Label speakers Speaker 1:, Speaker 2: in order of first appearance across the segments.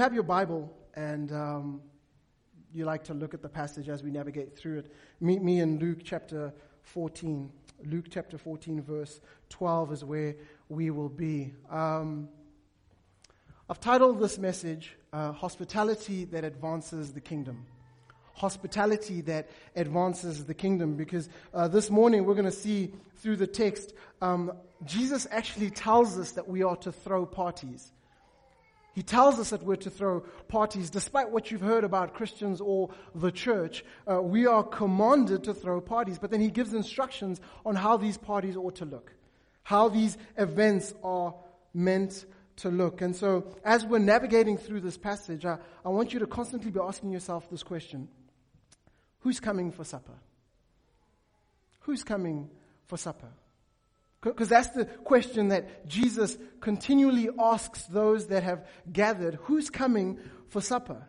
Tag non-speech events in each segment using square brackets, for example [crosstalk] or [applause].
Speaker 1: you have your Bible and um, you like to look at the passage as we navigate through it, meet me in Luke chapter 14. Luke chapter 14, verse 12 is where we will be. Um, I've titled this message, uh, Hospitality That Advances the Kingdom. Hospitality that advances the kingdom. Because uh, this morning we're going to see through the text, um, Jesus actually tells us that we are to throw parties. He tells us that we're to throw parties. Despite what you've heard about Christians or the church, uh, we are commanded to throw parties. But then he gives instructions on how these parties ought to look, how these events are meant to look. And so, as we're navigating through this passage, I, I want you to constantly be asking yourself this question Who's coming for supper? Who's coming for supper? Because that's the question that Jesus continually asks those that have gathered who's coming for supper?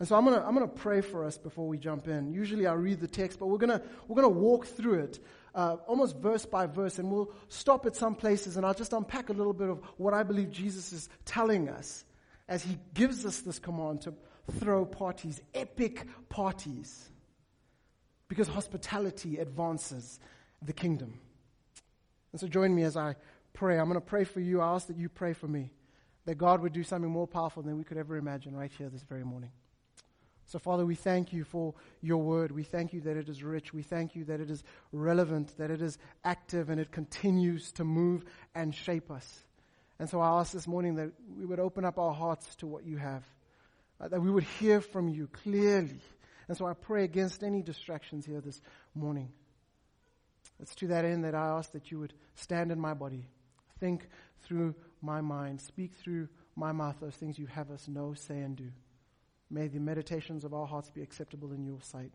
Speaker 1: And so I'm going to I'm gonna pray for us before we jump in. Usually I read the text, but we're going we're gonna walk through it uh, almost verse by verse, and we'll stop at some places and I'll just unpack a little bit of what I believe Jesus is telling us as he gives us this command to throw parties, epic parties because hospitality advances the kingdom. And so join me as I pray. I'm going to pray for you. I ask that you pray for me, that God would do something more powerful than we could ever imagine right here this very morning. So, Father, we thank you for your word. We thank you that it is rich. We thank you that it is relevant, that it is active, and it continues to move and shape us. And so I ask this morning that we would open up our hearts to what you have, uh, that we would hear from you clearly and so I pray against any distractions here this morning. It's to that end that I ask that you would stand in my body, think through my mind, speak through my mouth those things you have us know, say, and do. May the meditations of our hearts be acceptable in your sight.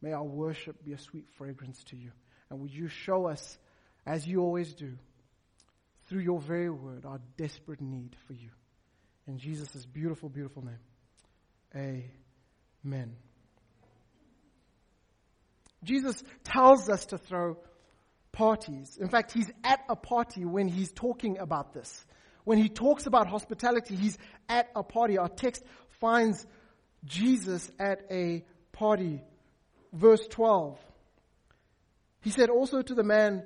Speaker 1: May our worship be a sweet fragrance to you. And would you show us, as you always do, through your very word, our desperate need for you. In Jesus' beautiful, beautiful name. Amen. Jesus tells us to throw parties. In fact, he's at a party when he's talking about this. When he talks about hospitality, he's at a party. Our text finds Jesus at a party. Verse 12. He said also to the man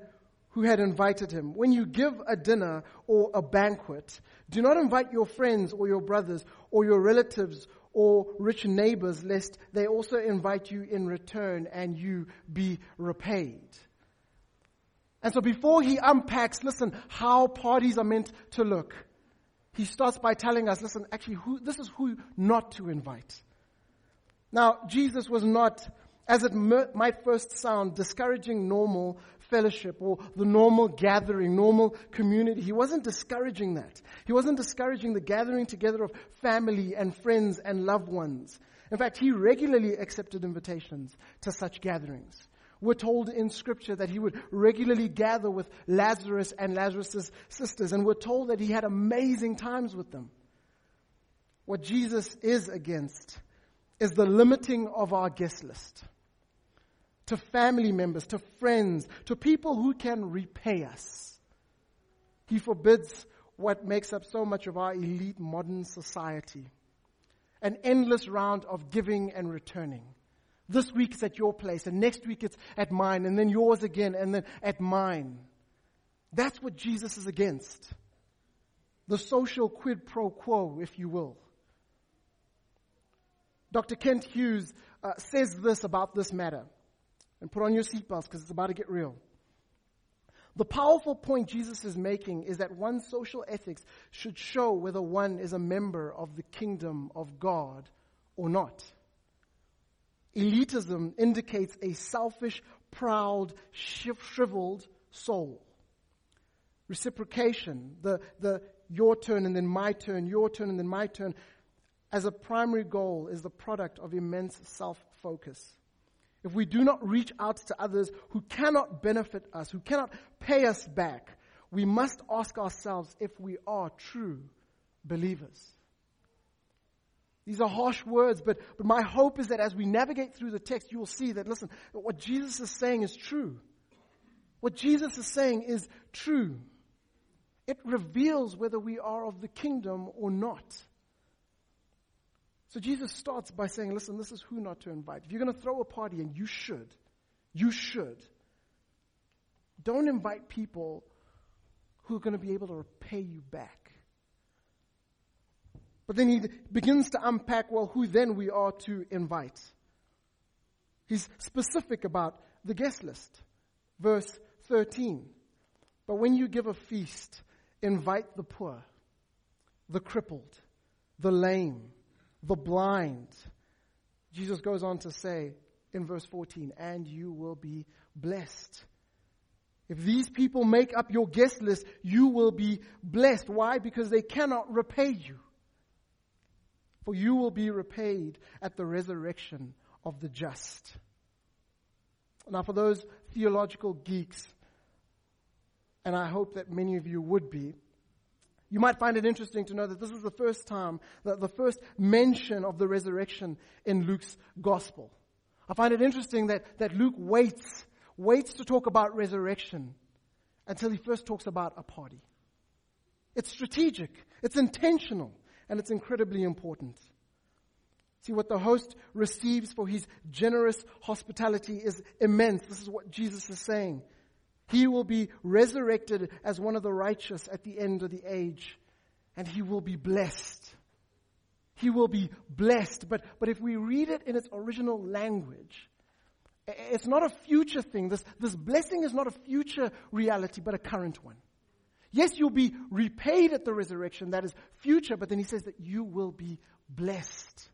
Speaker 1: who had invited him, When you give a dinner or a banquet, do not invite your friends or your brothers or your relatives or rich neighbors, lest they also invite you in return and you be repaid. And so before he unpacks, listen, how parties are meant to look, he starts by telling us, listen, actually, who, this is who not to invite. Now, Jesus was not, as it might first sound, discouraging normal fellowship or the normal gathering, normal community. He wasn't discouraging that. He wasn't discouraging the gathering together of family and friends and loved ones. In fact, he regularly accepted invitations to such gatherings. We're told in scripture that he would regularly gather with Lazarus and Lazarus' sisters, and we're told that he had amazing times with them. What Jesus is against is the limiting of our guest list to family members, to friends, to people who can repay us. He forbids what makes up so much of our elite modern society an endless round of giving and returning. This week it's at your place, and next week it's at mine, and then yours again, and then at mine. That's what Jesus is against. The social quid pro quo, if you will. Dr. Kent Hughes uh, says this about this matter. And put on your seatbelts because it's about to get real. The powerful point Jesus is making is that one's social ethics should show whether one is a member of the kingdom of God or not. Elitism indicates a selfish, proud, shriveled soul. Reciprocation, the, the your turn and then my turn, your turn and then my turn, as a primary goal is the product of immense self focus if we do not reach out to others who cannot benefit us, who cannot pay us back, we must ask ourselves if we are true believers. These are harsh words, but, but my hope is that as we navigate through the text, you will see that, listen, what Jesus is saying is true. What Jesus is saying is true. It reveals whether we are of the kingdom or not. So Jesus starts by saying, listen, this is who not to invite. If you're going to throw a party, and you should, you should, don't invite people who are going to be able to repay you back. But then he begins to unpack, well, who then we are to invite. He's specific about the guest list. Verse 13. But when you give a feast, invite the poor, the crippled, the lame, the blind. Jesus goes on to say in verse 14, and you will be blessed. If these people make up your guest list, you will be blessed. Why? Because they cannot repay you. For you will be repaid at the resurrection of the just. Now, for those theological geeks, and I hope that many of you would be, you might find it interesting to know that this is the first time, the first mention of the resurrection in Luke's gospel. I find it interesting that, that Luke waits, waits to talk about resurrection until he first talks about a party. It's strategic, it's intentional, and it's incredibly important. See, what the host receives for his generous hospitality is immense. This is what Jesus is saying. He will be resurrected as one of the righteous at the end of the age, and he will be blessed. He will be blessed. But, but if we read it in its original language, it's not a future thing. This, this blessing is not a future reality, but a current one. Yes, you'll be repaid at the resurrection. That is future, but then he says that you will be blessed.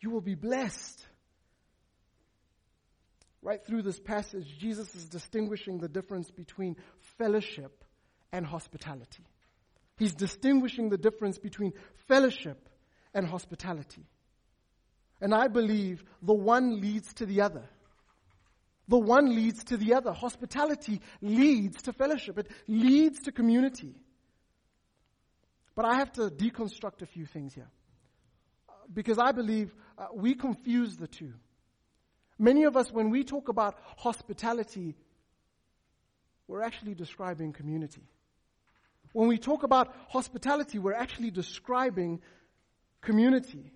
Speaker 1: You will be blessed. Right through this passage, Jesus is distinguishing the difference between fellowship and hospitality. He's distinguishing the difference between fellowship and hospitality. And I believe the one leads to the other. The one leads to the other. Hospitality leads to fellowship, it leads to community. But I have to deconstruct a few things here. Because I believe uh, we confuse the two. Many of us, when we talk about hospitality, we're actually describing community. When we talk about hospitality, we're actually describing community.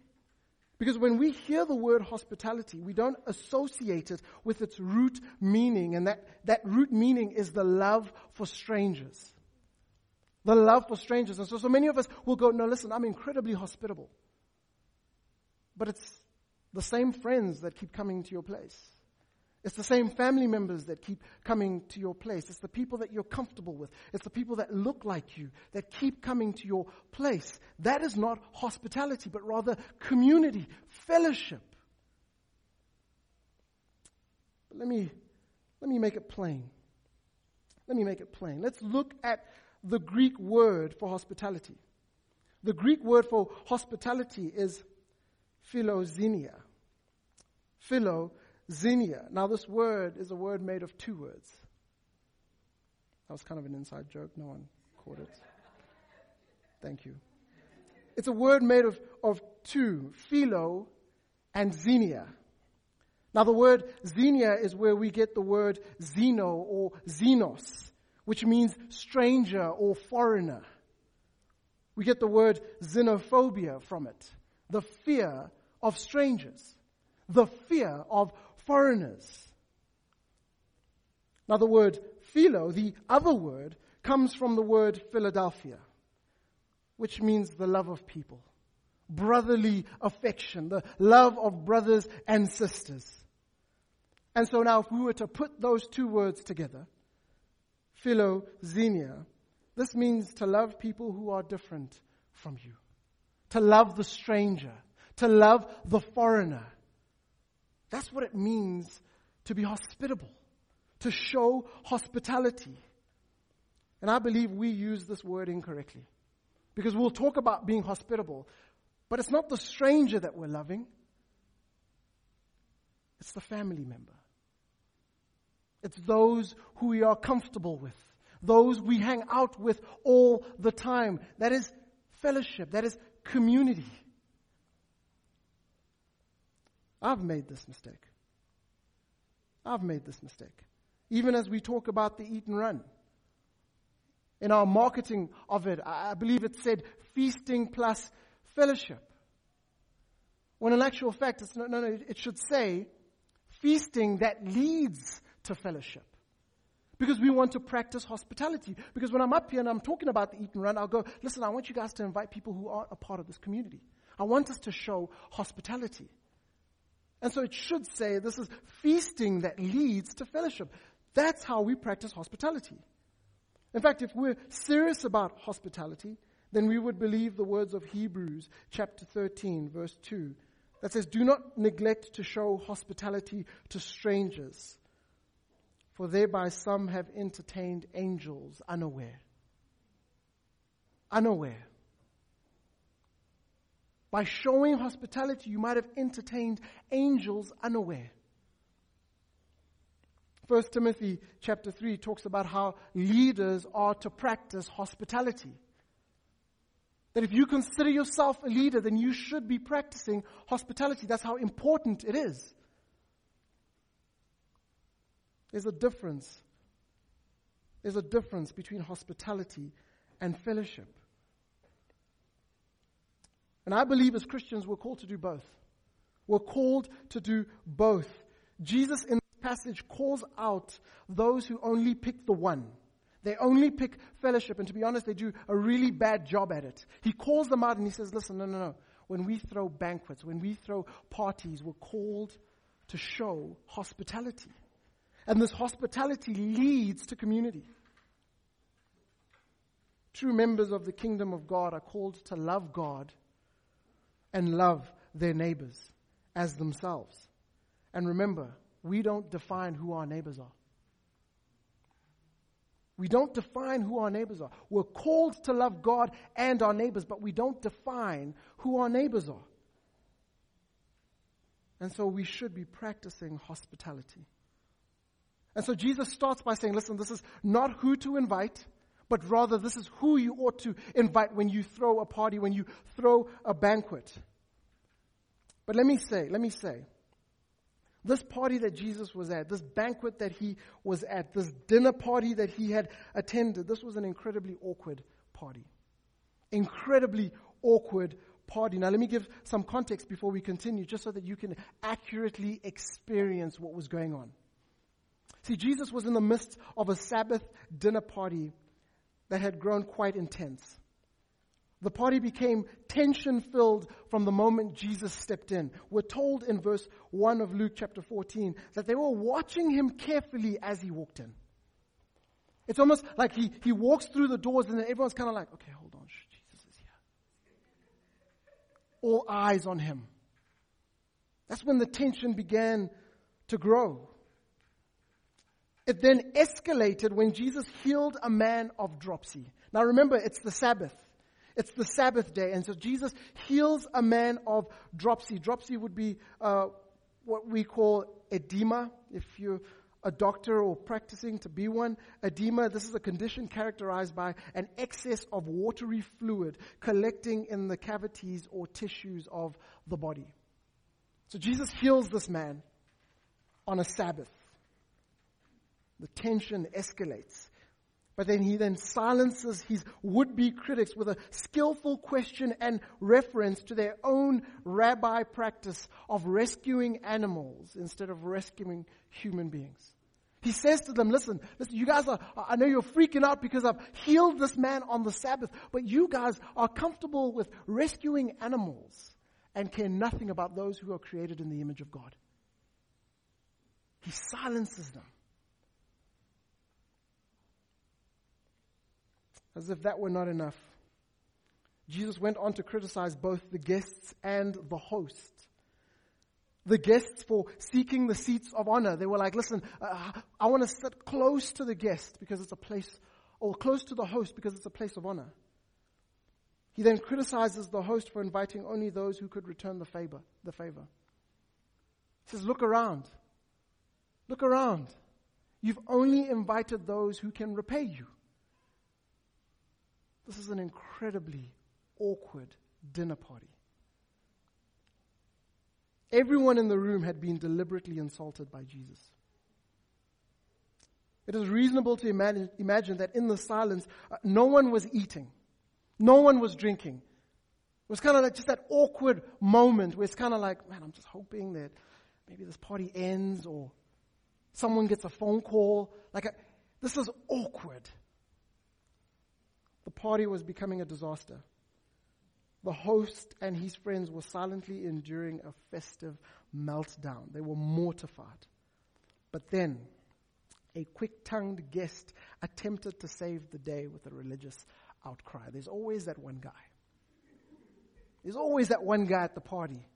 Speaker 1: Because when we hear the word hospitality, we don't associate it with its root meaning, and that, that root meaning is the love for strangers. The love for strangers. And so, so many of us will go, no, listen, I'm incredibly hospitable. But it's the same friends that keep coming to your place. It's the same family members that keep coming to your place. It's the people that you're comfortable with. It's the people that look like you that keep coming to your place. That is not hospitality, but rather community, fellowship. But let me, let me make it plain. Let me make it plain. Let's look at the Greek word for hospitality. The Greek word for hospitality is philoxenia. Philoxenia. Now, this word is a word made of two words. That was kind of an inside joke. No one caught it. Thank you. It's a word made of, of two, philo and xenia. Now, the word xenia is where we get the word xeno or xenos, which means stranger or foreigner. We get the word xenophobia from it, the fear of strangers, the fear of foreigners. Now, the word philo, the other word, comes from the word Philadelphia, which means the love of people, brotherly affection, the love of brothers and sisters. And so now, if we were to put those two words together, philoxenia, this means to love people who are different from you, to love the stranger, to love the foreigner. That's what it means to be hospitable, to show hospitality. And I believe we use this word incorrectly. Because we'll talk about being hospitable, but it's not the stranger that we're loving, it's the family member. It's those who we are comfortable with, those we hang out with all the time. That is fellowship, that is community. I've made this mistake. I've made this mistake. Even as we talk about the eat and run. In our marketing of it, I believe it said feasting plus fellowship. When in actual fact, it's no, no, no, it should say feasting that leads to fellowship. Because we want to practice hospitality. Because when I'm up here and I'm talking about the eat and run, I'll go, listen, I want you guys to invite people who aren't a part of this community. I want us to show hospitality. And so it should say this is feasting that leads to fellowship. That's how we practice hospitality. In fact, if we're serious about hospitality, then we would believe the words of Hebrews chapter 13, verse 2, that says, Do not neglect to show hospitality to strangers, for thereby some have entertained angels unaware. Unaware. By showing hospitality, you might have entertained angels unaware. 1 Timothy chapter 3 talks about how leaders are to practice hospitality. That if you consider yourself a leader, then you should be practicing hospitality. That's how important it is. There's a difference. There's a difference between hospitality and fellowship. And I believe as Christians, we're called to do both. We're called to do both. Jesus in this passage calls out those who only pick the one. They only pick fellowship, and to be honest, they do a really bad job at it. He calls them out and he says, Listen, no, no, no. When we throw banquets, when we throw parties, we're called to show hospitality. And this hospitality leads to community. True members of the kingdom of God are called to love God and love their neighbors as themselves. And remember, we don't define who our neighbors are. We don't define who our neighbors are. We're called to love God and our neighbors, but we don't define who our neighbors are. And so we should be practicing hospitality. And so Jesus starts by saying, listen, this is not who to invite, but rather this is who you ought to invite when you throw a party, when you throw a banquet. But let me say, let me say, this party that Jesus was at, this banquet that he was at, this dinner party that he had attended, this was an incredibly awkward party. Incredibly awkward party. Now, let me give some context before we continue, just so that you can accurately experience what was going on. See, Jesus was in the midst of a Sabbath dinner party that had grown quite intense. The party became tension filled from the moment Jesus stepped in. We're told in verse 1 of Luke chapter 14 that they were watching him carefully as he walked in. It's almost like he, he walks through the doors and then everyone's kind of like, okay, hold on, Jesus is here. All eyes on him. That's when the tension began to grow. It then escalated when Jesus healed a man of dropsy. Now remember, it's the Sabbath. It's the Sabbath day. And so Jesus heals a man of dropsy. Dropsy would be uh, what we call edema. If you're a doctor or practicing to be one, edema, this is a condition characterized by an excess of watery fluid collecting in the cavities or tissues of the body. So Jesus heals this man on a Sabbath. The tension escalates. But then he then silences his would be critics with a skillful question and reference to their own rabbi practice of rescuing animals instead of rescuing human beings. He says to them, listen, listen, you guys are, I know you're freaking out because I've healed this man on the Sabbath, but you guys are comfortable with rescuing animals and care nothing about those who are created in the image of God. He silences them. As if that were not enough, Jesus went on to criticize both the guests and the host. The guests for seeking the seats of honor. They were like, listen, uh, I want to sit close to the guest because it's a place, or close to the host because it's a place of honor. He then criticizes the host for inviting only those who could return the favor. The favor. He says, look around. Look around. You've only invited those who can repay you. This is an incredibly awkward dinner party. Everyone in the room had been deliberately insulted by Jesus. It is reasonable to imagine, imagine that in the silence, uh, no one was eating. No one was drinking. It was kind of like just that awkward moment where it's kind of like, man, I'm just hoping that maybe this party ends or someone gets a phone call. Like, a, this is awkward. The party was becoming a disaster. The host and his friends were silently enduring a festive meltdown. They were mortified. But then, a quick tongued guest attempted to save the day with a religious outcry. There's always that one guy. There's always that one guy at the party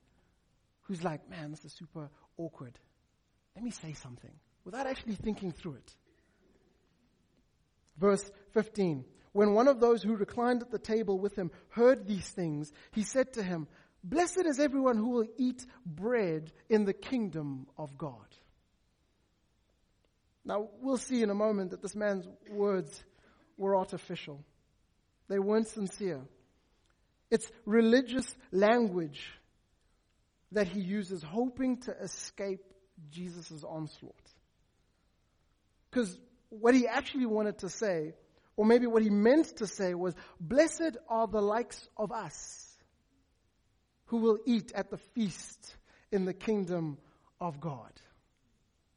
Speaker 1: who's like, man, this is super awkward. Let me say something without actually thinking through it. Verse 15. When one of those who reclined at the table with him heard these things, he said to him, Blessed is everyone who will eat bread in the kingdom of God. Now, we'll see in a moment that this man's words were artificial. They weren't sincere. It's religious language that he uses, hoping to escape Jesus' onslaught. Because what he actually wanted to say, or maybe what he meant to say, was Blessed are the likes of us who will eat at the feast in the kingdom of God.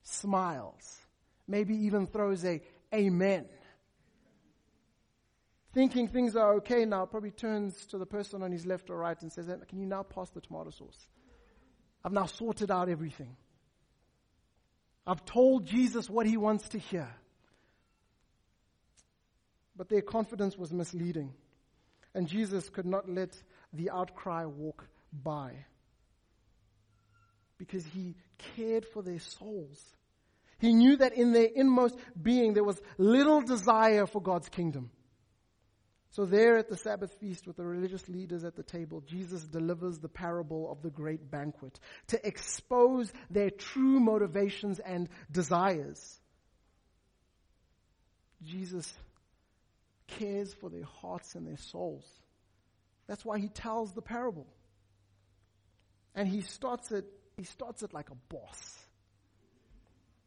Speaker 1: Smiles. Maybe even throws a Amen. Thinking things are okay now, probably turns to the person on his left or right and says, Can you now pass the tomato sauce? I've now sorted out everything. I've told Jesus what he wants to hear. But their confidence was misleading. And Jesus could not let the outcry walk by because he cared for their souls. He knew that in their inmost being there was little desire for God's kingdom. So, there at the Sabbath feast with the religious leaders at the table, Jesus delivers the parable of the great banquet to expose their true motivations and desires. Jesus cares for their hearts and their souls. That's why he tells the parable. And he starts it, he starts it like a boss.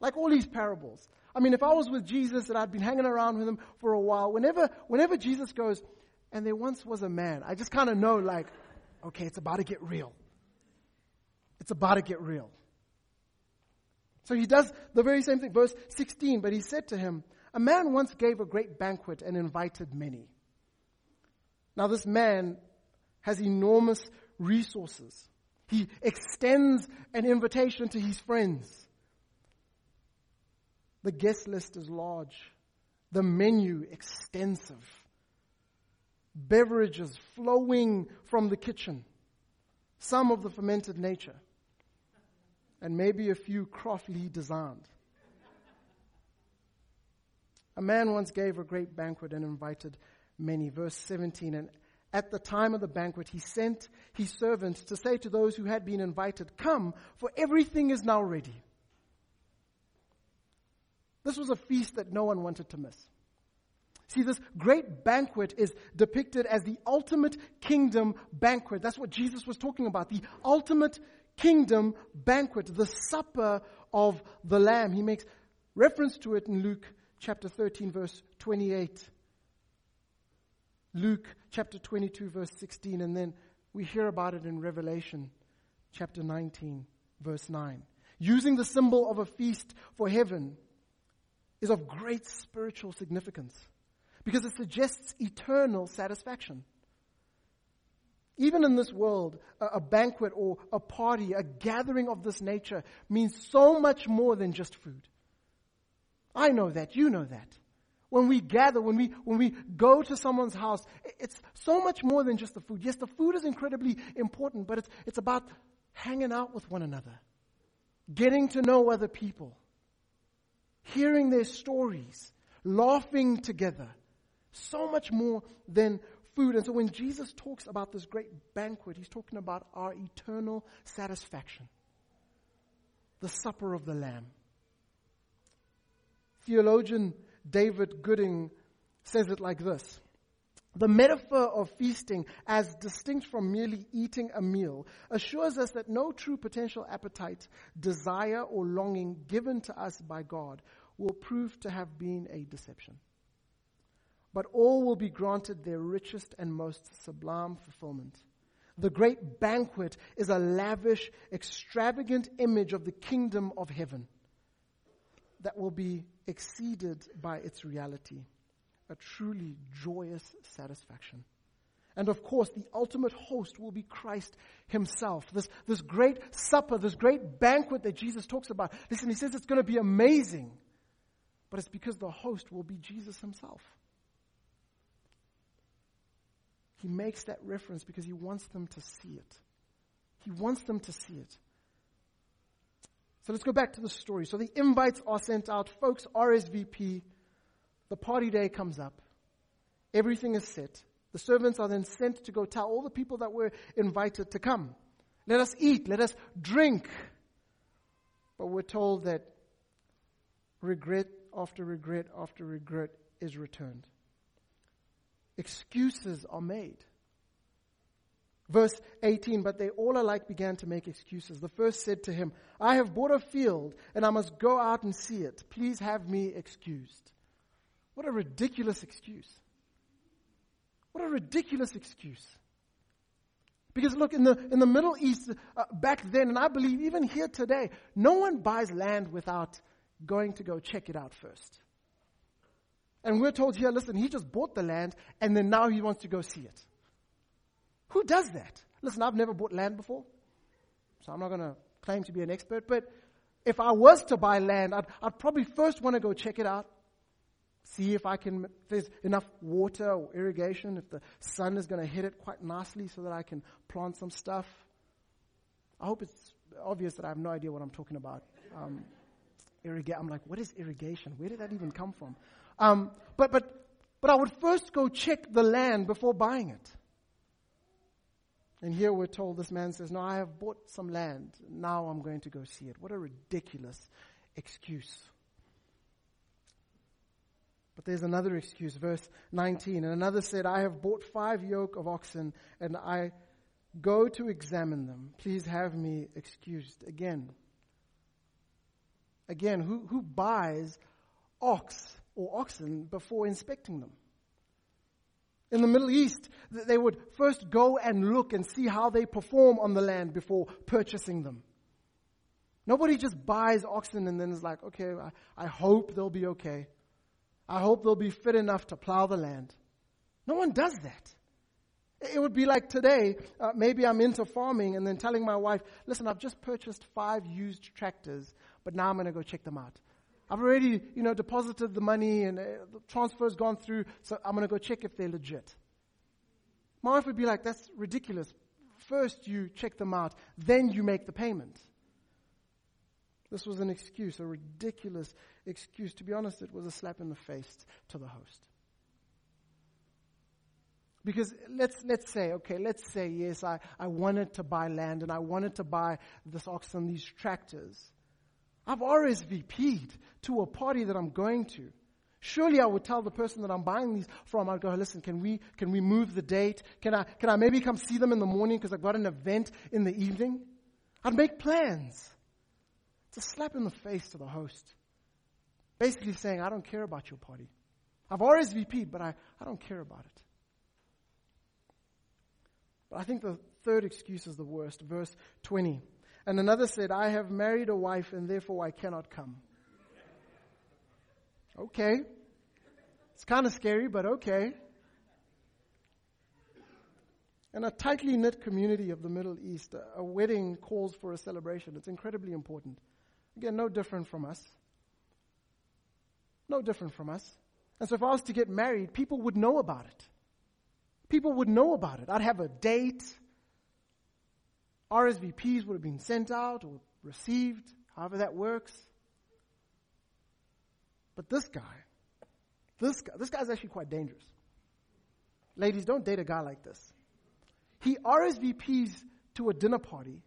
Speaker 1: Like all these parables. I mean, if I was with Jesus and I'd been hanging around with him for a while, whenever, whenever Jesus goes, and there once was a man, I just kind of know, like, okay, it's about to get real. It's about to get real. So he does the very same thing. Verse 16, but he said to him, A man once gave a great banquet and invited many. Now, this man has enormous resources. He extends an invitation to his friends. The guest list is large, the menu extensive, beverages flowing from the kitchen, some of the fermented nature, and maybe a few craftily designed. A man once gave a great banquet and invited many. Verse 17, and at the time of the banquet, he sent his servants to say to those who had been invited, Come, for everything is now ready. This was a feast that no one wanted to miss. See, this great banquet is depicted as the ultimate kingdom banquet. That's what Jesus was talking about. The ultimate kingdom banquet, the supper of the Lamb. He makes reference to it in Luke chapter 13, verse 28. Luke chapter 22, verse 16. And then we hear about it in Revelation chapter 19, verse 9. Using the symbol of a feast for heaven is of great spiritual significance because it suggests eternal satisfaction. Even in this world, a, banquet or a party, a gathering of this nature means so much more than just food. I know that, you know that. When we gather, when we, when we go to someone's house, it's so much more than just the food. Yes, the food is incredibly important, but it's, it's about hanging out with one another, getting to know other people, hearing their stories, laughing together. So much more than food. And so when Jesus talks about this great banquet, he's talking about our eternal satisfaction. The supper of the Lamb. Theologian David Gooding says it like this. The metaphor of feasting, as distinct from merely eating a meal, assures us that no true potential appetite, desire, or longing given to us by God will prove to have been a deception. But all will be granted their richest and most sublime fulfillment. The great banquet is a lavish, extravagant image of the kingdom of heaven that will be exceeded by its reality, a truly joyous satisfaction. And of course, the ultimate host will be Christ himself. This, this great supper, this great banquet that Jesus talks about. Listen, he says it's going to be amazing. But it's because the host will be Jesus himself. He makes that reference because he wants them to see it. He wants them to see it. So let's go back to the story. So the invites are sent out. Folks RSVP. The party day comes up. Everything is set. The servants are then sent to go tell all the people that were invited to come. Let us eat. Let us drink. But we're told that regret after regret after regret is returned. Excuses are made. Verse 18, but they all alike began to make excuses. The first said to him, I have bought a field and I must go out and see it. Please have me excused. What a ridiculous excuse. What a ridiculous excuse. Because look, in the, in the Middle East uh, back then, and I believe even here today, no one buys land without going to go check it out first. And we're told here, listen, he just bought the land and then now he wants to go see it. Who does that? Listen, I've never bought land before, so I'm not going to claim to be an expert, but if I was to buy land, I'd, I'd probably first want to go check it out, see if I can, if there's enough water or irrigation, if the sun is going to hit it quite nicely so that I can plant some stuff. I hope it's obvious that I have no idea what I'm talking about. Um, irrigate. I'm like, what is irrigation? Where did that even come from? Um, but, but, but I would first go check the land before buying it. And here we're told this man says, No, I have bought some land. Now I'm going to go see it. What a ridiculous excuse. But there's another excuse, verse 19. And another said, I have bought five yoke of oxen, and I go to examine them. Please have me excused. Again, again, who, who buys ox or oxen before inspecting them? In the Middle East, they would first go and look and see how they perform on the land before purchasing them. Nobody just buys oxen and then is like, okay, I, I hope they'll be okay. I hope they'll be fit enough to plow the land. No one does that. It would be like today, uh, maybe I'm into farming and then telling my wife, listen, I've just purchased five used tractors, but now I'm going to go check them out. I've already, you know, deposited the money and uh, the transfer's gone through, so I'm going to go check if they're legit. My wife would be like, that's ridiculous. First you check them out, then you make the payment. This was an excuse, a ridiculous excuse. To be honest, it was a slap in the face to the host. Because let's, let's say, okay, let's say, yes, I, I wanted to buy land and I wanted to buy this oxen, these tractors. I've RSVP'd to a party that I'm going to. Surely I would tell the person that I'm buying these from, I'd go, listen, can we, can we move the date? Can I, can I maybe come see them in the morning because I've got an event in the evening? I'd make plans. It's a slap in the face to the host. Basically saying, I don't care about your party. I've RSVP'd, but I, I don't care about it. But I think the third excuse is the worst. Verse 20. And another said, I have married a wife and therefore I cannot come. Okay. It's kind of scary, but okay. In a tightly knit community of the Middle East, a wedding calls for a celebration. It's incredibly important. Again, no different from us. No different from us. And so if I was to get married, people would know about it. People would know about it. I'd have a date. RSVPs would have been sent out or received, however that works. But this guy, this guy, this guy's actually quite dangerous. Ladies, don't date a guy like this. He RSVPs to a dinner party,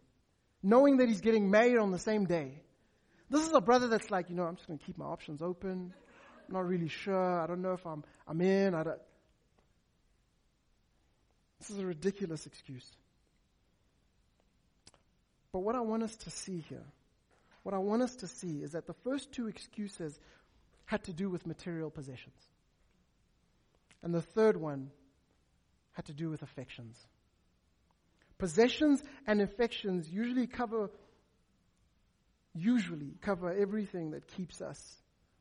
Speaker 1: knowing that he's getting married on the same day. This is a brother that's like, you know, I'm just going to keep my options open. I'm not really sure. I don't know if I'm, I'm in. I don't. This is a ridiculous excuse. But what I want us to see here, what I want us to see is that the first two excuses had to do with material possessions. And the third one had to do with affections. Possessions and affections usually cover usually cover everything that keeps us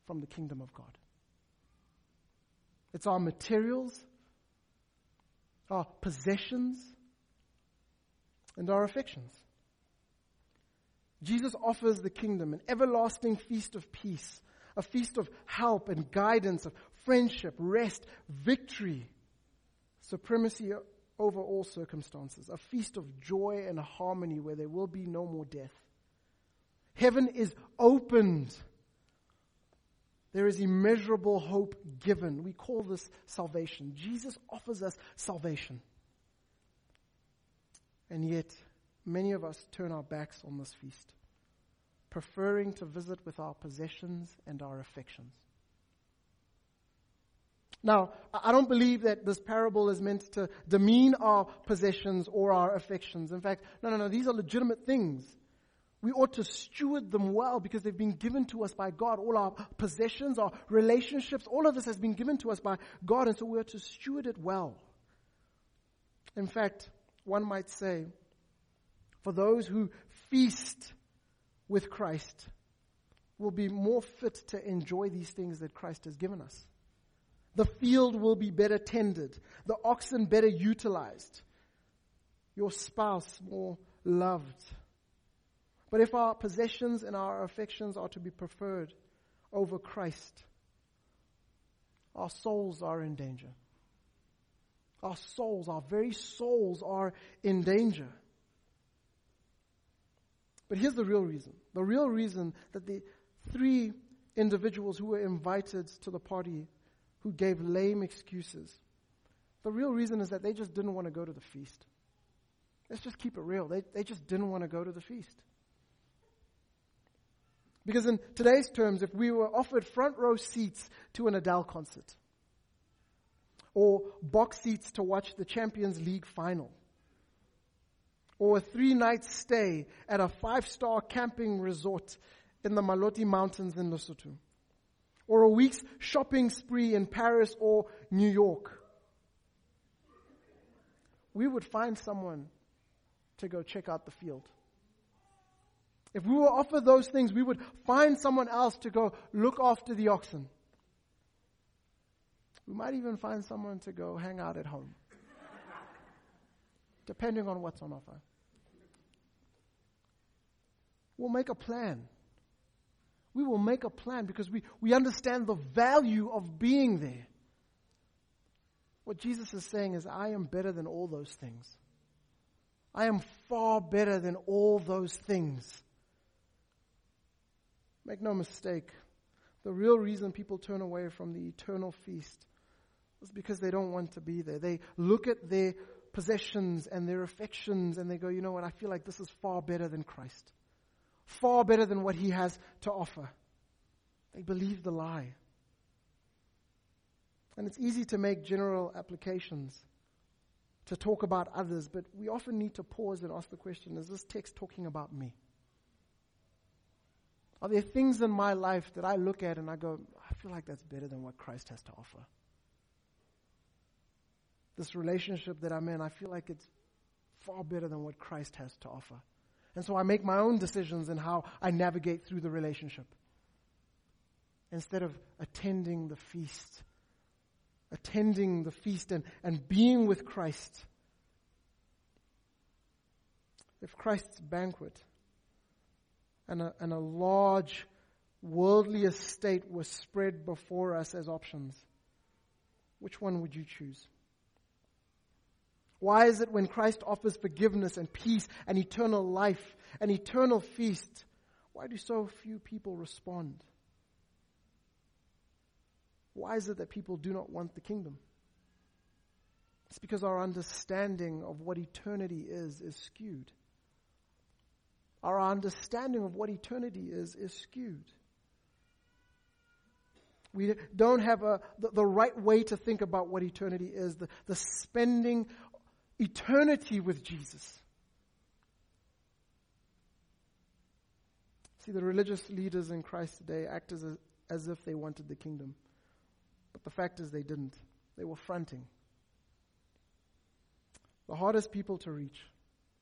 Speaker 1: from the kingdom of God. It's our materials, our possessions, and our affections. Jesus offers the kingdom an everlasting feast of peace, a feast of help and guidance, of friendship, rest, victory, supremacy over all circumstances, a feast of joy and harmony where there will be no more death. Heaven is opened. There is immeasurable hope given. We call this salvation. Jesus offers us salvation. And yet, many of us turn our backs on this feast, preferring to visit with our possessions and our affections. Now, I don't believe that this parable is meant to demean our possessions or our affections. In fact, no, no, no, these are legitimate things. We ought to steward them well because they've been given to us by God. All our possessions, our relationships, all of this has been given to us by God, and so we are to steward it well. In fact, one might say, for those who feast with Christ, will be more fit to enjoy these things that Christ has given us. The field will be better tended, the oxen better utilized, your spouse more loved. But if our possessions and our affections are to be preferred over Christ, our souls are in danger. Our souls, our very souls are in danger. But here's the real reason. The real reason that the three individuals who were invited to the party who gave lame excuses. The real reason is that they just didn't want to go to the feast. Let's just keep it real. They, they just didn't want to go to the feast. Because in today's terms, if we were offered front row seats to an Adele concert, or box seats to watch the Champions League final, or a three night stay at a five star camping resort in the Maloti Mountains in Lesotho, or a week's shopping spree in Paris or New York, we would find someone to go check out the field. If we were offered those things, we would find someone else to go look after the oxen. We might even find someone to go hang out at home, [laughs] depending on what's on offer. We'll make a plan we will make a plan because we, we understand the value of being there. What Jesus is saying is, I am better than all those things. I am far better than all those things. Make no mistake, the real reason people turn away from the eternal feast is because they don't want to be there. They look at their possessions and their affections and they go, you know what, I feel like this is far better than Christ far better than what he has to offer. They believe the lie. And it's easy to make general applications, to talk about others, but we often need to pause and ask the question is this text talking about me? Are there things in my life that I look at and I go, I feel like that's better than what Christ has to offer? This relationship that I'm in, I feel like it's far better than what Christ has to offer. And so I make my own decisions in how I navigate through the relationship. Instead of attending the feast, attending the feast and, and being with Christ. If Christ's banquet and a, and a large worldly estate were spread before us as options, which one would you choose? Why is it when Christ offers forgiveness and peace and eternal life and eternal feast, why do so few people respond? Why is it that people do not want the kingdom? It's because our understanding of what eternity is is skewed. Our understanding of what eternity is is skewed. We don't have a, the, the, right way to think about what eternity is, the, the spending eternity with Jesus. See, the religious leaders in Christ today act as, a, as if they wanted the kingdom. But the fact is, they didn't. They were fronting. The hardest people to reach,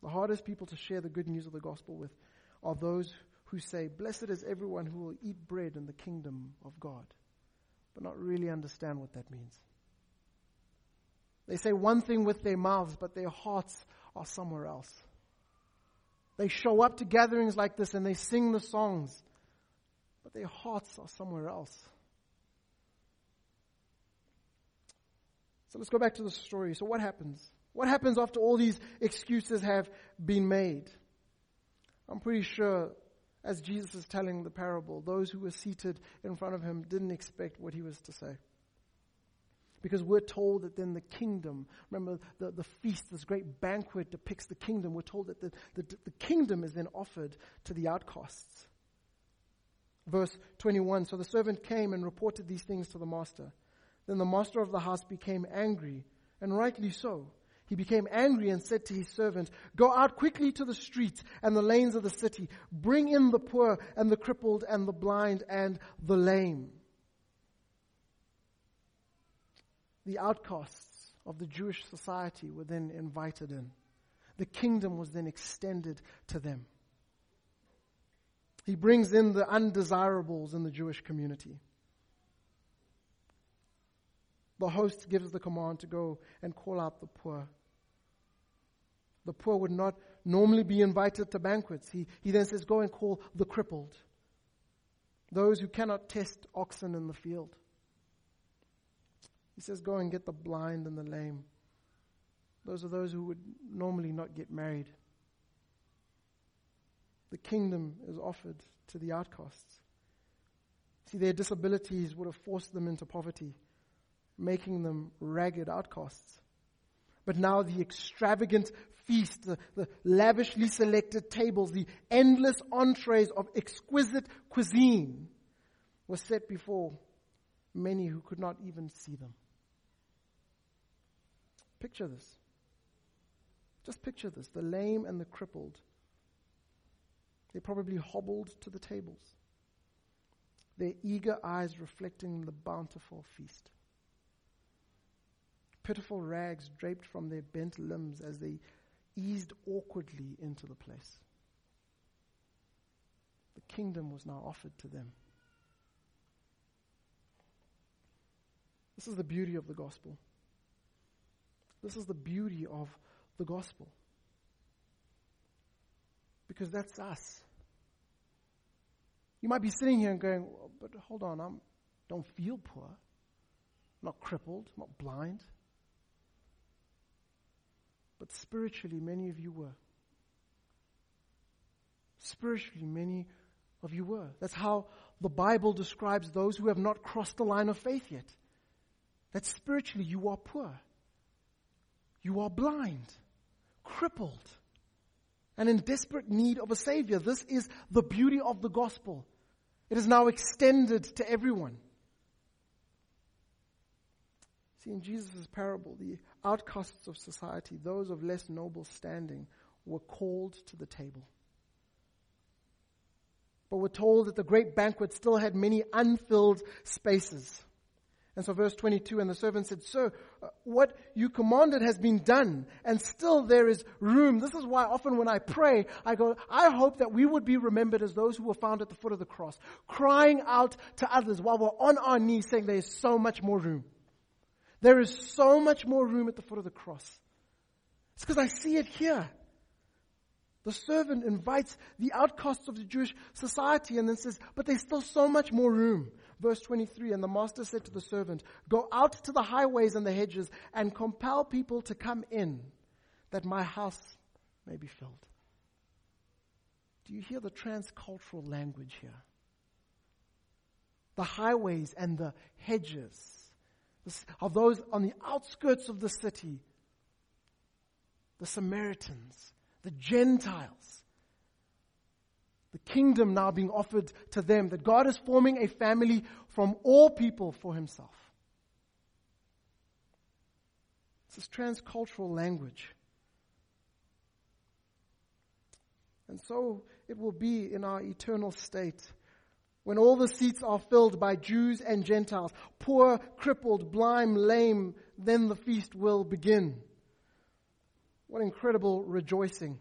Speaker 1: the hardest people to share the good news of the gospel with, are those who say, Blessed is everyone who will eat bread in the kingdom of God, but not really understand what that means. They say one thing with their mouths, but their hearts are somewhere else. They show up to gatherings like this and they sing the songs, but their hearts are somewhere else. So let's go back to the story. So, what happens? What happens after all these excuses have been made? I'm pretty sure, as Jesus is telling the parable, those who were seated in front of him didn't expect what he was to say. Because we're told that then the kingdom, remember the, the feast, this great banquet depicts the kingdom. We're told that the, the, the kingdom is then offered to the outcasts. Verse 21 So the servant came and reported these things to the master. Then the master of the house became angry, and rightly so. He became angry and said to his servant, Go out quickly to the streets and the lanes of the city. Bring in the poor and the crippled and the blind and the lame. The outcasts of the Jewish society were then invited in. The kingdom was then extended to them. He brings in the undesirables in the Jewish community. The host gives the command to go and call out the poor. The poor would not normally be invited to banquets. He, he then says, Go and call the crippled, those who cannot test oxen in the field. He says, Go and get the blind and the lame. Those are those who would normally not get married. The kingdom is offered to the outcasts. See, their disabilities would have forced them into poverty, making them ragged outcasts. But now the extravagant feast, the, the, lavishly selected tables, the endless entrees of exquisite cuisine were set before many who could not even see them. Picture this. Just picture this the lame and the crippled. They probably hobbled to the tables, their eager eyes reflecting the bountiful feast. Pitiful rags draped from their bent limbs as they eased awkwardly into the place. The kingdom was now offered to them. This is the beauty of the gospel. This is the beauty of the gospel. Because that's us. You might be sitting here and going, but hold on, I don't feel poor. I'm not crippled, I'm not blind. But spiritually, many of you were. Spiritually, many of you were. That's how the Bible describes those who have not crossed the line of faith yet. That spiritually you are poor. You are blind, crippled, and in desperate need of a Savior. This is the beauty of the gospel. It is now extended to everyone. See, in Jesus' parable, the outcasts of society, those of less noble standing, were called to the table. But we're told that the great banquet still had many unfilled spaces. And so, verse 22 and the servant said, Sir, uh, what you commanded has been done, and still there is room. This is why often when I pray, I go, I hope that we would be remembered as those who were found at the foot of the cross, crying out to others while we're on our knees saying, There is so much more room. There is so much more room at the foot of the cross. It's because I see it here. The servant invites the outcasts of the Jewish society and then says, But there's still so much more room. Verse 23 And the master said to the servant, Go out to the highways and the hedges and compel people to come in, that my house may be filled. Do you hear the transcultural language here? The highways and the hedges of those on the outskirts of the city, the Samaritans, the Gentiles the kingdom now being offered to them, that God is forming a family from all people for himself. It's This is transcultural language. And so it will be in our eternal state when all the seats are filled by Jews and Gentiles, poor, crippled, blind, lame, then the feast will begin. What incredible rejoicing.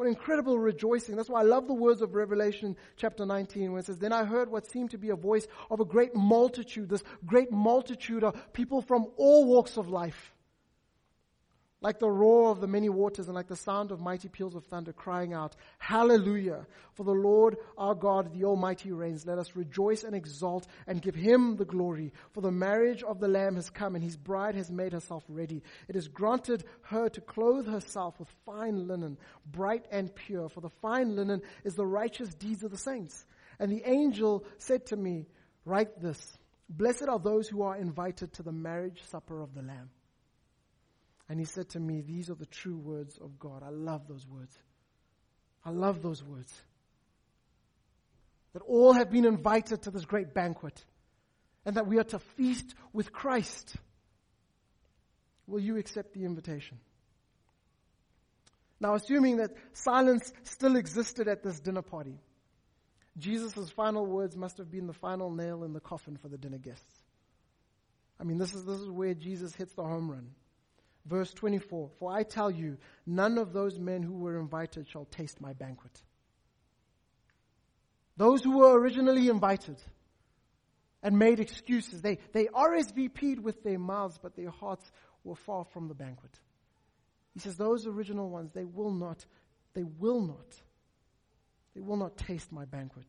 Speaker 1: What incredible rejoicing. That's why I love the words of Revelation chapter 19 when it says, Then I heard what seemed to be a voice of a great multitude, this great multitude of people from all walks of life like the roar of the many waters and like the sound of mighty peals of thunder, crying out, Hallelujah! For the Lord our God, the Almighty, reigns. Let us rejoice and exult and give him the glory. For the marriage of the Lamb has come, and his bride has made herself ready. It is granted her to clothe herself with fine linen, bright and pure. For the fine linen is the righteous deeds of the saints. And the angel said to me, Write this Blessed are those who are invited to the marriage supper of the Lamb. And he said to me, These are the true words of God. I love those words. I love those words. That all have been invited to this great banquet and that we are to feast with Christ. Will you accept the invitation? Now, assuming that silence still existed at this dinner party, Jesus' final words must have been the final nail in the coffin for the dinner guests. I mean, this is, this is where Jesus hits the home run. Verse 24 For I tell you, none of those men who were invited shall taste my banquet. Those who were originally invited and made excuses, they, they RSVP'd with their mouths, but their hearts were far from the banquet. He says, Those original ones, they will not, they will not, they will not taste my banquet.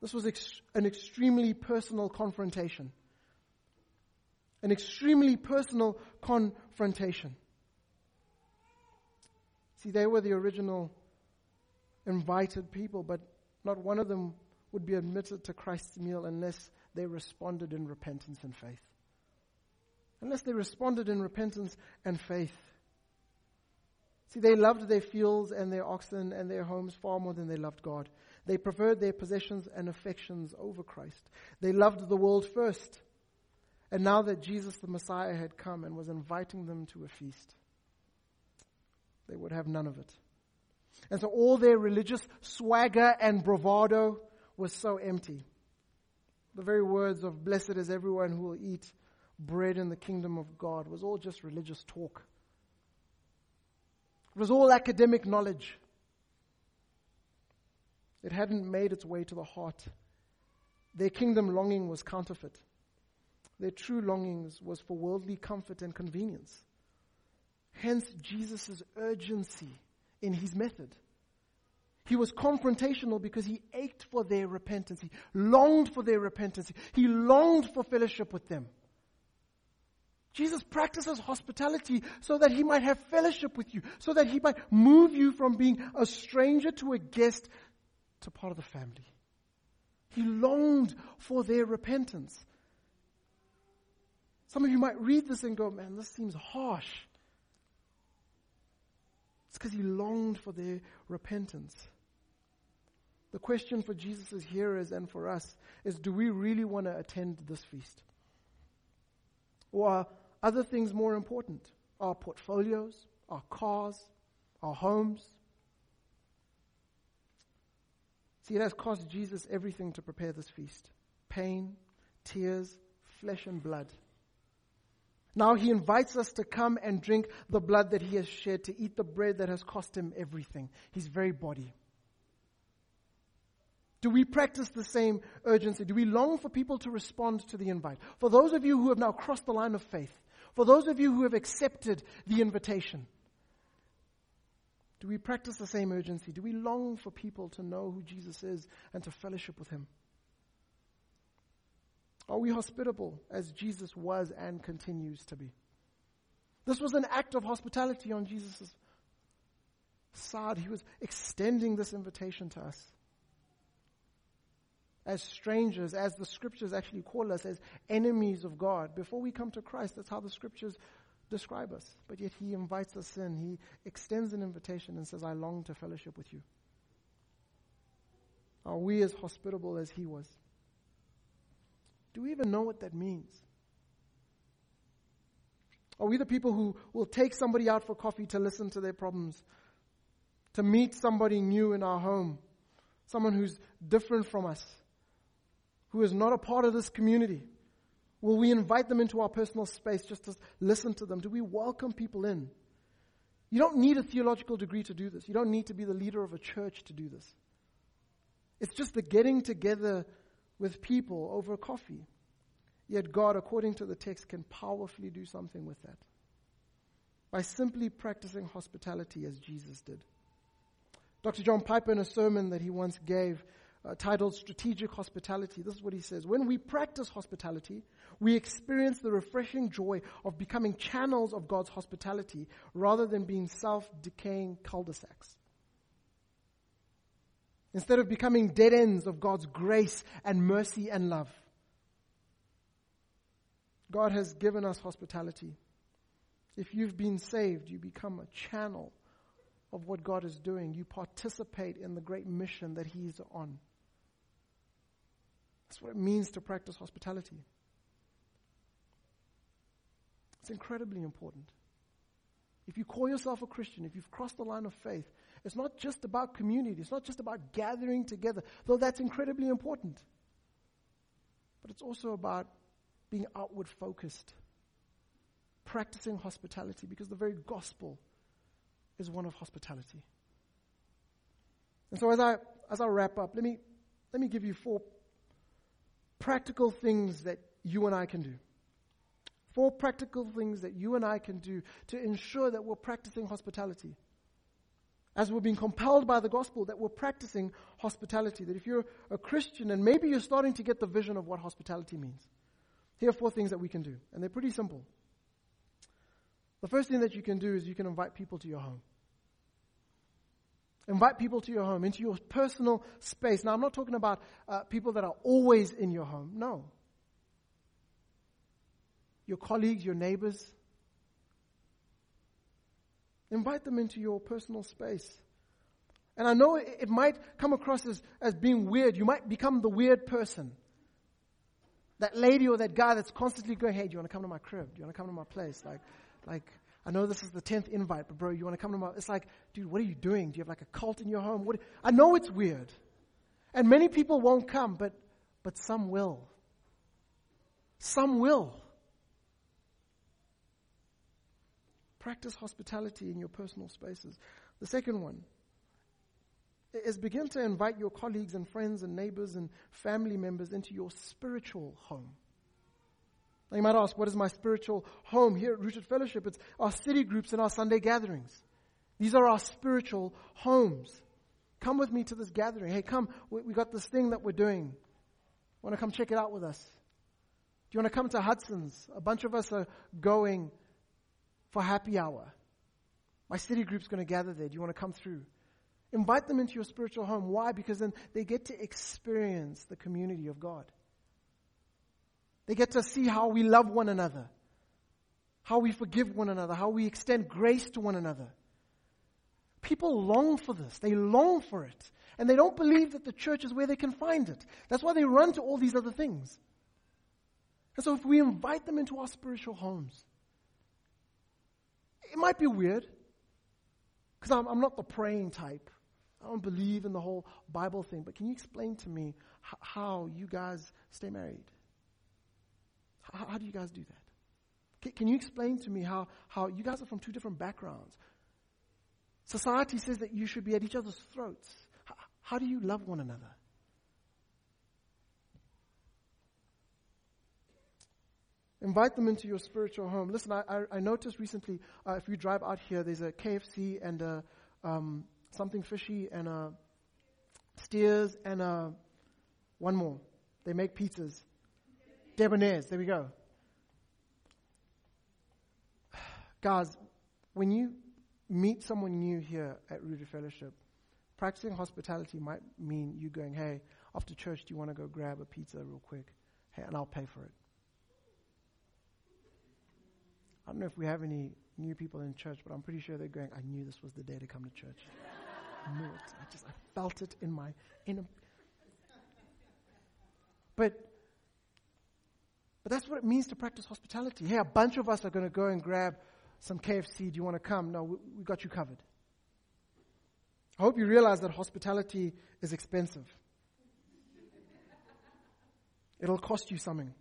Speaker 1: This was ex- an extremely personal confrontation an extremely personal confrontation. See, they were the original invited people, but not one of them would be admitted to Christ's meal unless they responded in repentance and faith. Unless they responded in repentance and faith. See, they loved their fields and their oxen and their homes far more than they loved God. They preferred their possessions and affections over Christ. They loved the world first. And now that Jesus the Messiah had come and was inviting them to a feast, they would have none of it. And so all their religious swagger and bravado was so empty. The very words of blessed is everyone who will eat bread in the kingdom of God was all just religious talk. It was all academic knowledge. It hadn't made its way to the heart. Their kingdom longing was counterfeit. Their true longings was for worldly comfort and convenience. Hence, Jesus' urgency in his method. He was confrontational because he ached for their repentance. He longed for their repentance. He longed for fellowship with them. Jesus practices hospitality so that he might have fellowship with you, so that he might move you from being a stranger to a guest to part of the family. He longed for their repentance. Some of you might read this and go, man, this seems harsh. It's because he longed for their repentance. The question for Jesus' hearers and for us is do we really want to attend this feast? Or are other things more important? Our portfolios, our cars, our homes? See, it has cost Jesus everything to prepare this feast pain, tears, flesh, and blood. Now he invites us to come and drink the blood that he has shed, to eat the bread that has cost him everything, his very body. Do we practice the same urgency? Do we long for people to respond to the invite? For those of you who have now crossed the line of faith, for those of you who have accepted the invitation, do we practice the same urgency? Do we long for people to know who Jesus is and to fellowship with him? Are we hospitable as Jesus was and continues to be? This was an act of hospitality on Jesus' side. He was extending this invitation to us. As strangers, as the scriptures actually call us, as enemies of God. Before we come to Christ, that's how the scriptures describe us. But yet he invites us in. He extends an invitation and says, I long to fellowship with you. Are we as hospitable as he was? Do we even know what that means? Are we the people who will take somebody out for coffee to listen to their problems, to meet somebody new in our home, someone who's different from us, who is not a part of this community? Will we invite them into our personal space just to listen to them? Do we welcome people in? You don't need a theological degree to do this. You don't need to be the leader of a church to do this. It's just the getting together with people over coffee. Yet God, according to the text, can powerfully do something with that by simply practicing hospitality as Jesus did. Dr. John Piper, in a sermon that he once gave uh, titled Strategic Hospitality, this is what he says When we practice hospitality, we experience the refreshing joy of becoming channels of God's hospitality rather than being self decaying cul de sacs. Instead of becoming dead ends of God's grace and mercy and love. God has given us hospitality. If you've been saved, you become a channel of what God is doing. You participate in the great mission that He's on. That's what it means to practice hospitality. It's incredibly important. If you call yourself a Christian, if you've crossed the line of faith, it's not just about community, it's not just about gathering together, though that's incredibly important. But it's also about being outward focused, practicing hospitality, because the very gospel is one of hospitality. And so as I as I wrap up, let me let me give you four practical things that you and I can do. Four practical things that you and I can do to ensure that we're practicing hospitality. As we're being compelled by the gospel, that we're practicing hospitality. That if you're a Christian and maybe you're starting to get the vision of what hospitality means, here are four things that we can do. And they're pretty simple. The first thing that you can do is you can invite people to your home. Invite people to your home, into your personal space. Now, I'm not talking about uh, people that are always in your home. No. Your colleagues, your neighbors. Invite them into your personal space. And I know it, might come across as, as being weird. You might become the weird person. That lady or that guy that's constantly going, hey, do you want to come to my crib? Do you want to come to my place? Like, like, I know this is the 10th invite, but bro, you want to come to my, it's like, dude, what are you doing? Do you have like a cult in your home? What, I know it's weird. And many people won't come, but, but some will. Some will. Practice hospitality in your personal spaces. The second one is begin to invite your colleagues and friends and neighbors and family members into your spiritual home. Now you might ask, what is my spiritual home? Here at Rooted Fellowship, it's our city groups and our Sunday gatherings. These are our spiritual homes. Come with me to this gathering. Hey, come, we, we got this thing that we're doing. Want to come check it out with us? Do you want to come to Hudson's? A bunch of us are going for happy hour. My city group's going to gather there. Do you want to come through? Invite them into your spiritual home. Why? Because then they get to experience the community of God. They get to see how we love one another, how we forgive one another, how we extend grace to one another. People long for this. They long for it. And they don't believe that the church is where they can find it. That's why they run to all these other things. And so if we invite them into our spiritual homes, it might be weird because I'm, I'm, not the praying type. I don't believe in the whole Bible thing. But can you explain to me h- how you guys stay married? How, how do you guys do that? Can, can you explain to me how, how you guys are from two different backgrounds? Society says that you should be at each other's throats. How, how do you love one another? Invite them into your spiritual home. Listen, I, I, I noticed recently, uh, if you drive out here, there's a KFC and a, um, something fishy and a Steers and a, one more. They make pizzas. Debonair's, there we go. [sighs] Guys, when you meet someone new here at Rooted Fellowship, practicing hospitality might mean you going, hey, after church, do you want to go grab a pizza real quick? Hey, and I'll pay for it. I don't know if we have any new people in church, but I'm pretty sure they're going, I knew this was the day to come to church. I knew it. I just, I felt it in my, in but but that's what it means to practice hospitality. Hey, a bunch of us are going to go and grab some KFC. Do you want to come? No, we, we got you covered. I hope you realize that hospitality is expensive. It'll cost you something.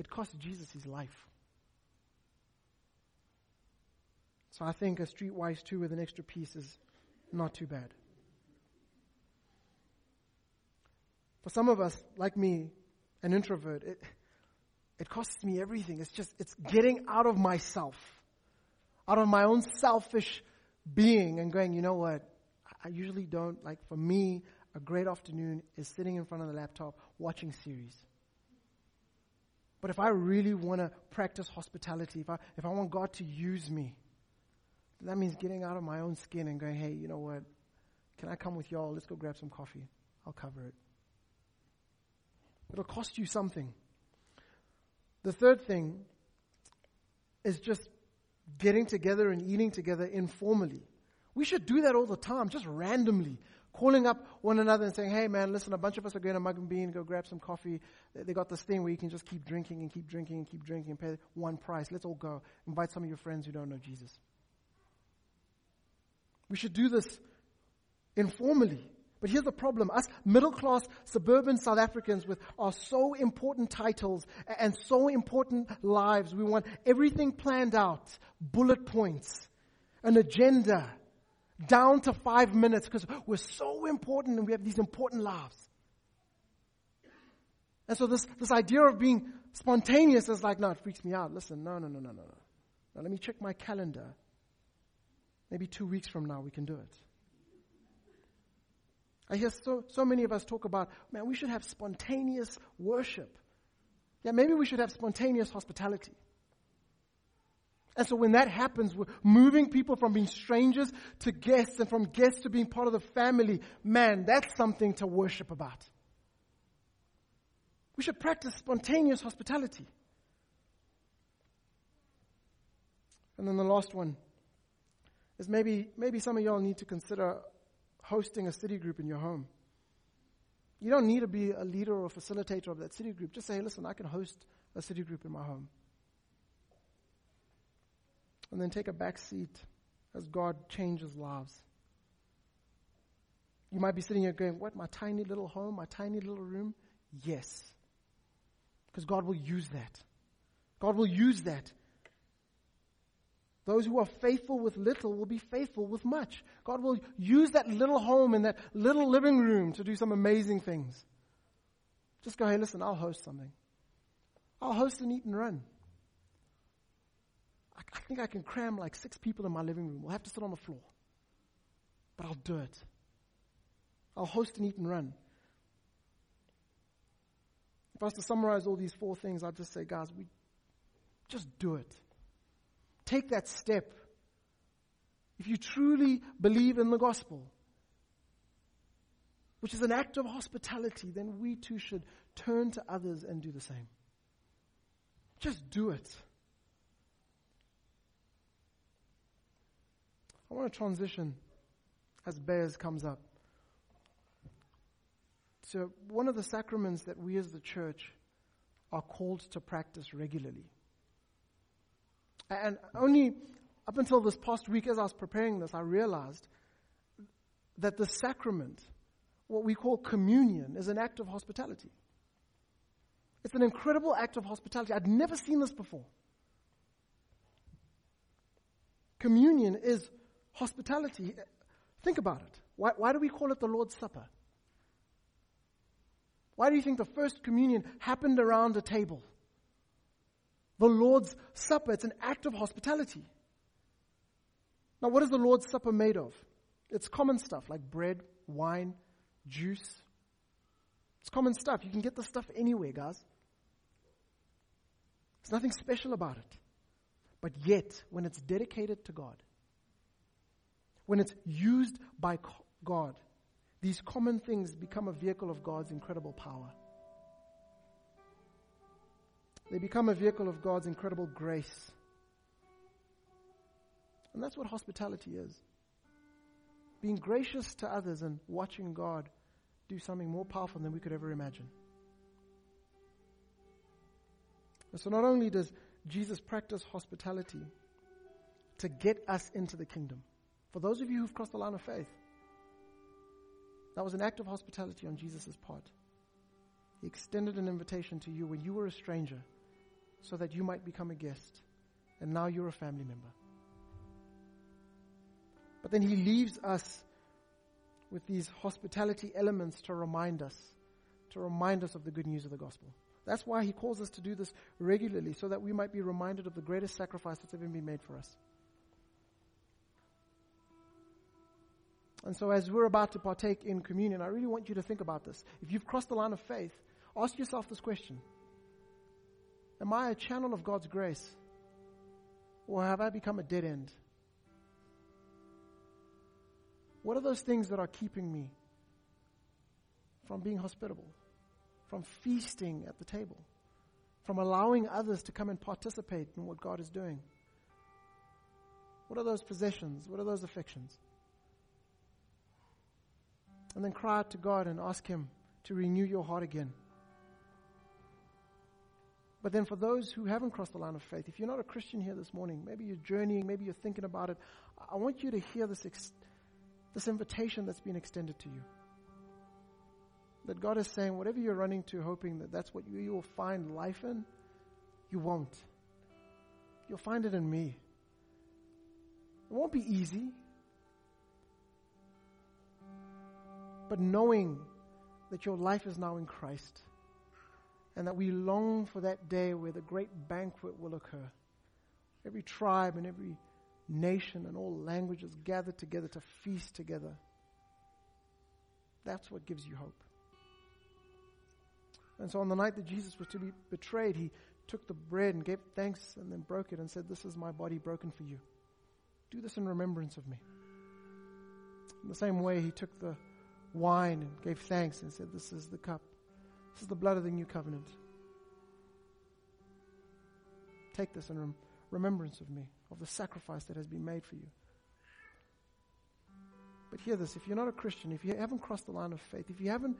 Speaker 1: It cost Jesus his life. So I think a streetwise two with an extra piece is not too bad. For some of us, like me, an introvert, it, it costs me everything. It's just, it's getting out of myself, out of my own selfish being and going, you know what? I usually don't, like for me, a great afternoon is sitting in front of the laptop watching series. But if I really want to practice hospitality, if I, if I want God to use me, that means getting out of my own skin and going, hey, you know what? Can I come with y'all? Let's go grab some coffee. I'll cover it. It'll cost you something. The third thing is just getting together and eating together informally. We should do that all the time, just randomly. Calling up one another and saying, hey man, listen, a bunch of us are going to Mugg and Bean, go grab some coffee. They got this thing where you can just keep drinking and keep drinking and keep drinking and pay one price. Let's all go. Invite some of your friends who don't know Jesus. We should do this informally. But here's the problem. Us middle class suburban South Africans with our so important titles and so important lives, we want everything planned out, bullet points, an agenda, down to five minutes because we're so important and we have these important lives. And so this, this idea of being spontaneous is like, no, it freaks me out. Listen, no, no, no, no, no, no. Now let me check my calendar. Maybe two weeks from now we can do it. I hear so, so many of us talk about, man, we should have spontaneous worship. Yeah, maybe we should have spontaneous hospitality. And so when that happens, we're moving people from being strangers to guests and from guests to being part of the family. Man, that's something to worship about. We should practice spontaneous hospitality. And then the last one is maybe, maybe some of y'all need to consider hosting a city group in your home. You don't need to be a leader or facilitator of that city group. Just say, hey, listen, I can host a city group in my home. And then take a back seat as God changes lives. You might be sitting here going, What, my tiny little home, my tiny little room? Yes. Because God will use that. God will use that those who are faithful with little will be faithful with much. God will use that little home and that little living room to do some amazing things. Just go, hey, listen, I'll host something. I'll host an eat and run. I, I think I can cram like six people in my living room. We'll have to sit on the floor. But I'll do it. I'll host an eat and run. If I was to summarize all these four things, I'd just say, guys, we just do it. Take that step. If you truly believe in the gospel, which is an act of hospitality, then we too should turn to others and do the same. Just do it. I want to transition as Bears comes up to one of the sacraments that we as the church are called to practice regularly. And only up until this past week, as I was preparing this, I realized that the sacrament, what we call communion, is an act of hospitality. It's an incredible act of hospitality. I'd never seen this before. Communion is hospitality. Think about it. Why, why do we call it the Lord's Supper? Why do you think the first communion happened around a table? the Lord's Supper. It's an act of hospitality. Now, what is the Lord's Supper made of? It's common stuff like bread, wine, juice. It's common stuff. You can get the stuff anywhere, guys. There's nothing special about it. But yet, when it's dedicated to God, when it's used by God, these common things become a vehicle of God's incredible power. They become a vehicle of God's incredible grace. And that's what hospitality is being gracious to others and watching God do something more powerful than we could ever imagine. So, not only does Jesus practice hospitality to get us into the kingdom, For those of you who've crossed the line of faith, that was an act of hospitality on Jesus' part. He extended an invitation to you when you were a stranger so that you might become a guest. And now you're a family member. But then he leaves us with these hospitality elements to remind us, to remind us of the good news of the gospel. That's why he calls us to do this regularly, so that we might be reminded of the greatest sacrifice that's ever been made for us. And so, as we're about to partake in communion, I really want you to think about this. If you've crossed the line of faith, ask yourself this question Am I a channel of God's grace? Or have I become a dead end? What are those things that are keeping me from being hospitable, from feasting at the table, from allowing others to come and participate in what God is doing? What are those possessions? What are those affections? And then cry out to God and ask Him to renew your heart again. But then, for those who haven't crossed the line of faith, if you're not a Christian here this morning, maybe you're journeying, maybe you're thinking about it, I want you to hear this, ex- this invitation that's been extended to you. That God is saying, whatever you're running to, hoping that that's what you, you will find life in, you won't. You'll find it in me. It won't be easy. But knowing that your life is now in Christ and that we long for that day where the great banquet will occur. Every tribe and every nation and all languages gathered together to feast together. That's what gives you hope. And so on the night that Jesus was to be betrayed, he took the bread and gave thanks and then broke it and said, This is my body broken for you. Do this in remembrance of me. In the same way, he took the wine and gave thanks and said, This is the cup this is the blood of the new covenant. Take this in rem- remembrance of me, of the sacrifice that has been made for you. But hear this if you're not a Christian, if you haven't crossed the line of faith, if you haven't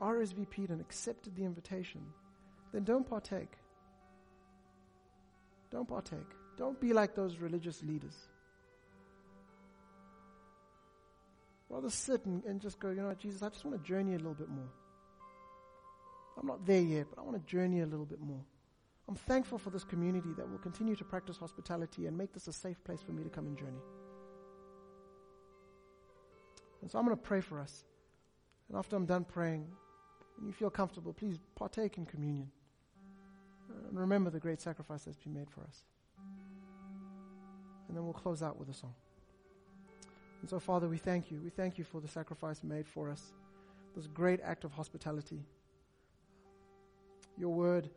Speaker 1: RSVP'd and accepted the invitation, then don't partake. Don't partake. Don't be like those religious leaders. Rather sit and, and just go, you know, Jesus, I just want to journey a little bit more. I'm not there yet, but I want to journey a little bit more. I'm thankful for this community that will continue to practice hospitality and make this a safe place for me to come and journey. And so I'm going to pray for us. And after I'm done praying, when you feel comfortable, please partake in communion. And remember the great sacrifice that's been made for us. And then we'll close out with a song. And so, Father, we thank you. We thank you for the sacrifice made for us, this great act of hospitality. Your word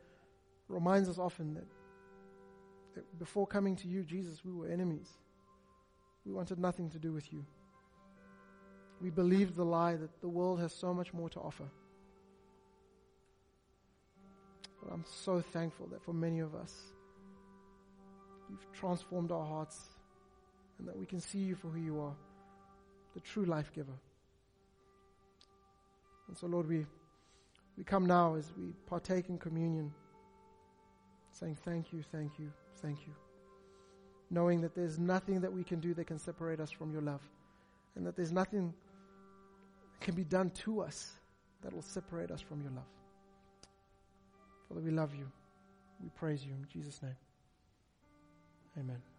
Speaker 1: reminds us often that, that before coming to you, Jesus, we were enemies. We wanted nothing to do with you. We believed the lie that the world has so much more to offer. But I'm so thankful that for many of us, you've transformed our hearts and that we can see you for who you are, the true life giver. And so, Lord, we we come now as we partake in communion, saying, Thank you, thank you, thank you. Knowing that there's nothing that we can do that can separate us from your love, and that there's nothing can be done to us that will separate us from your love. Father, we love you. We praise you in Jesus' name. Amen.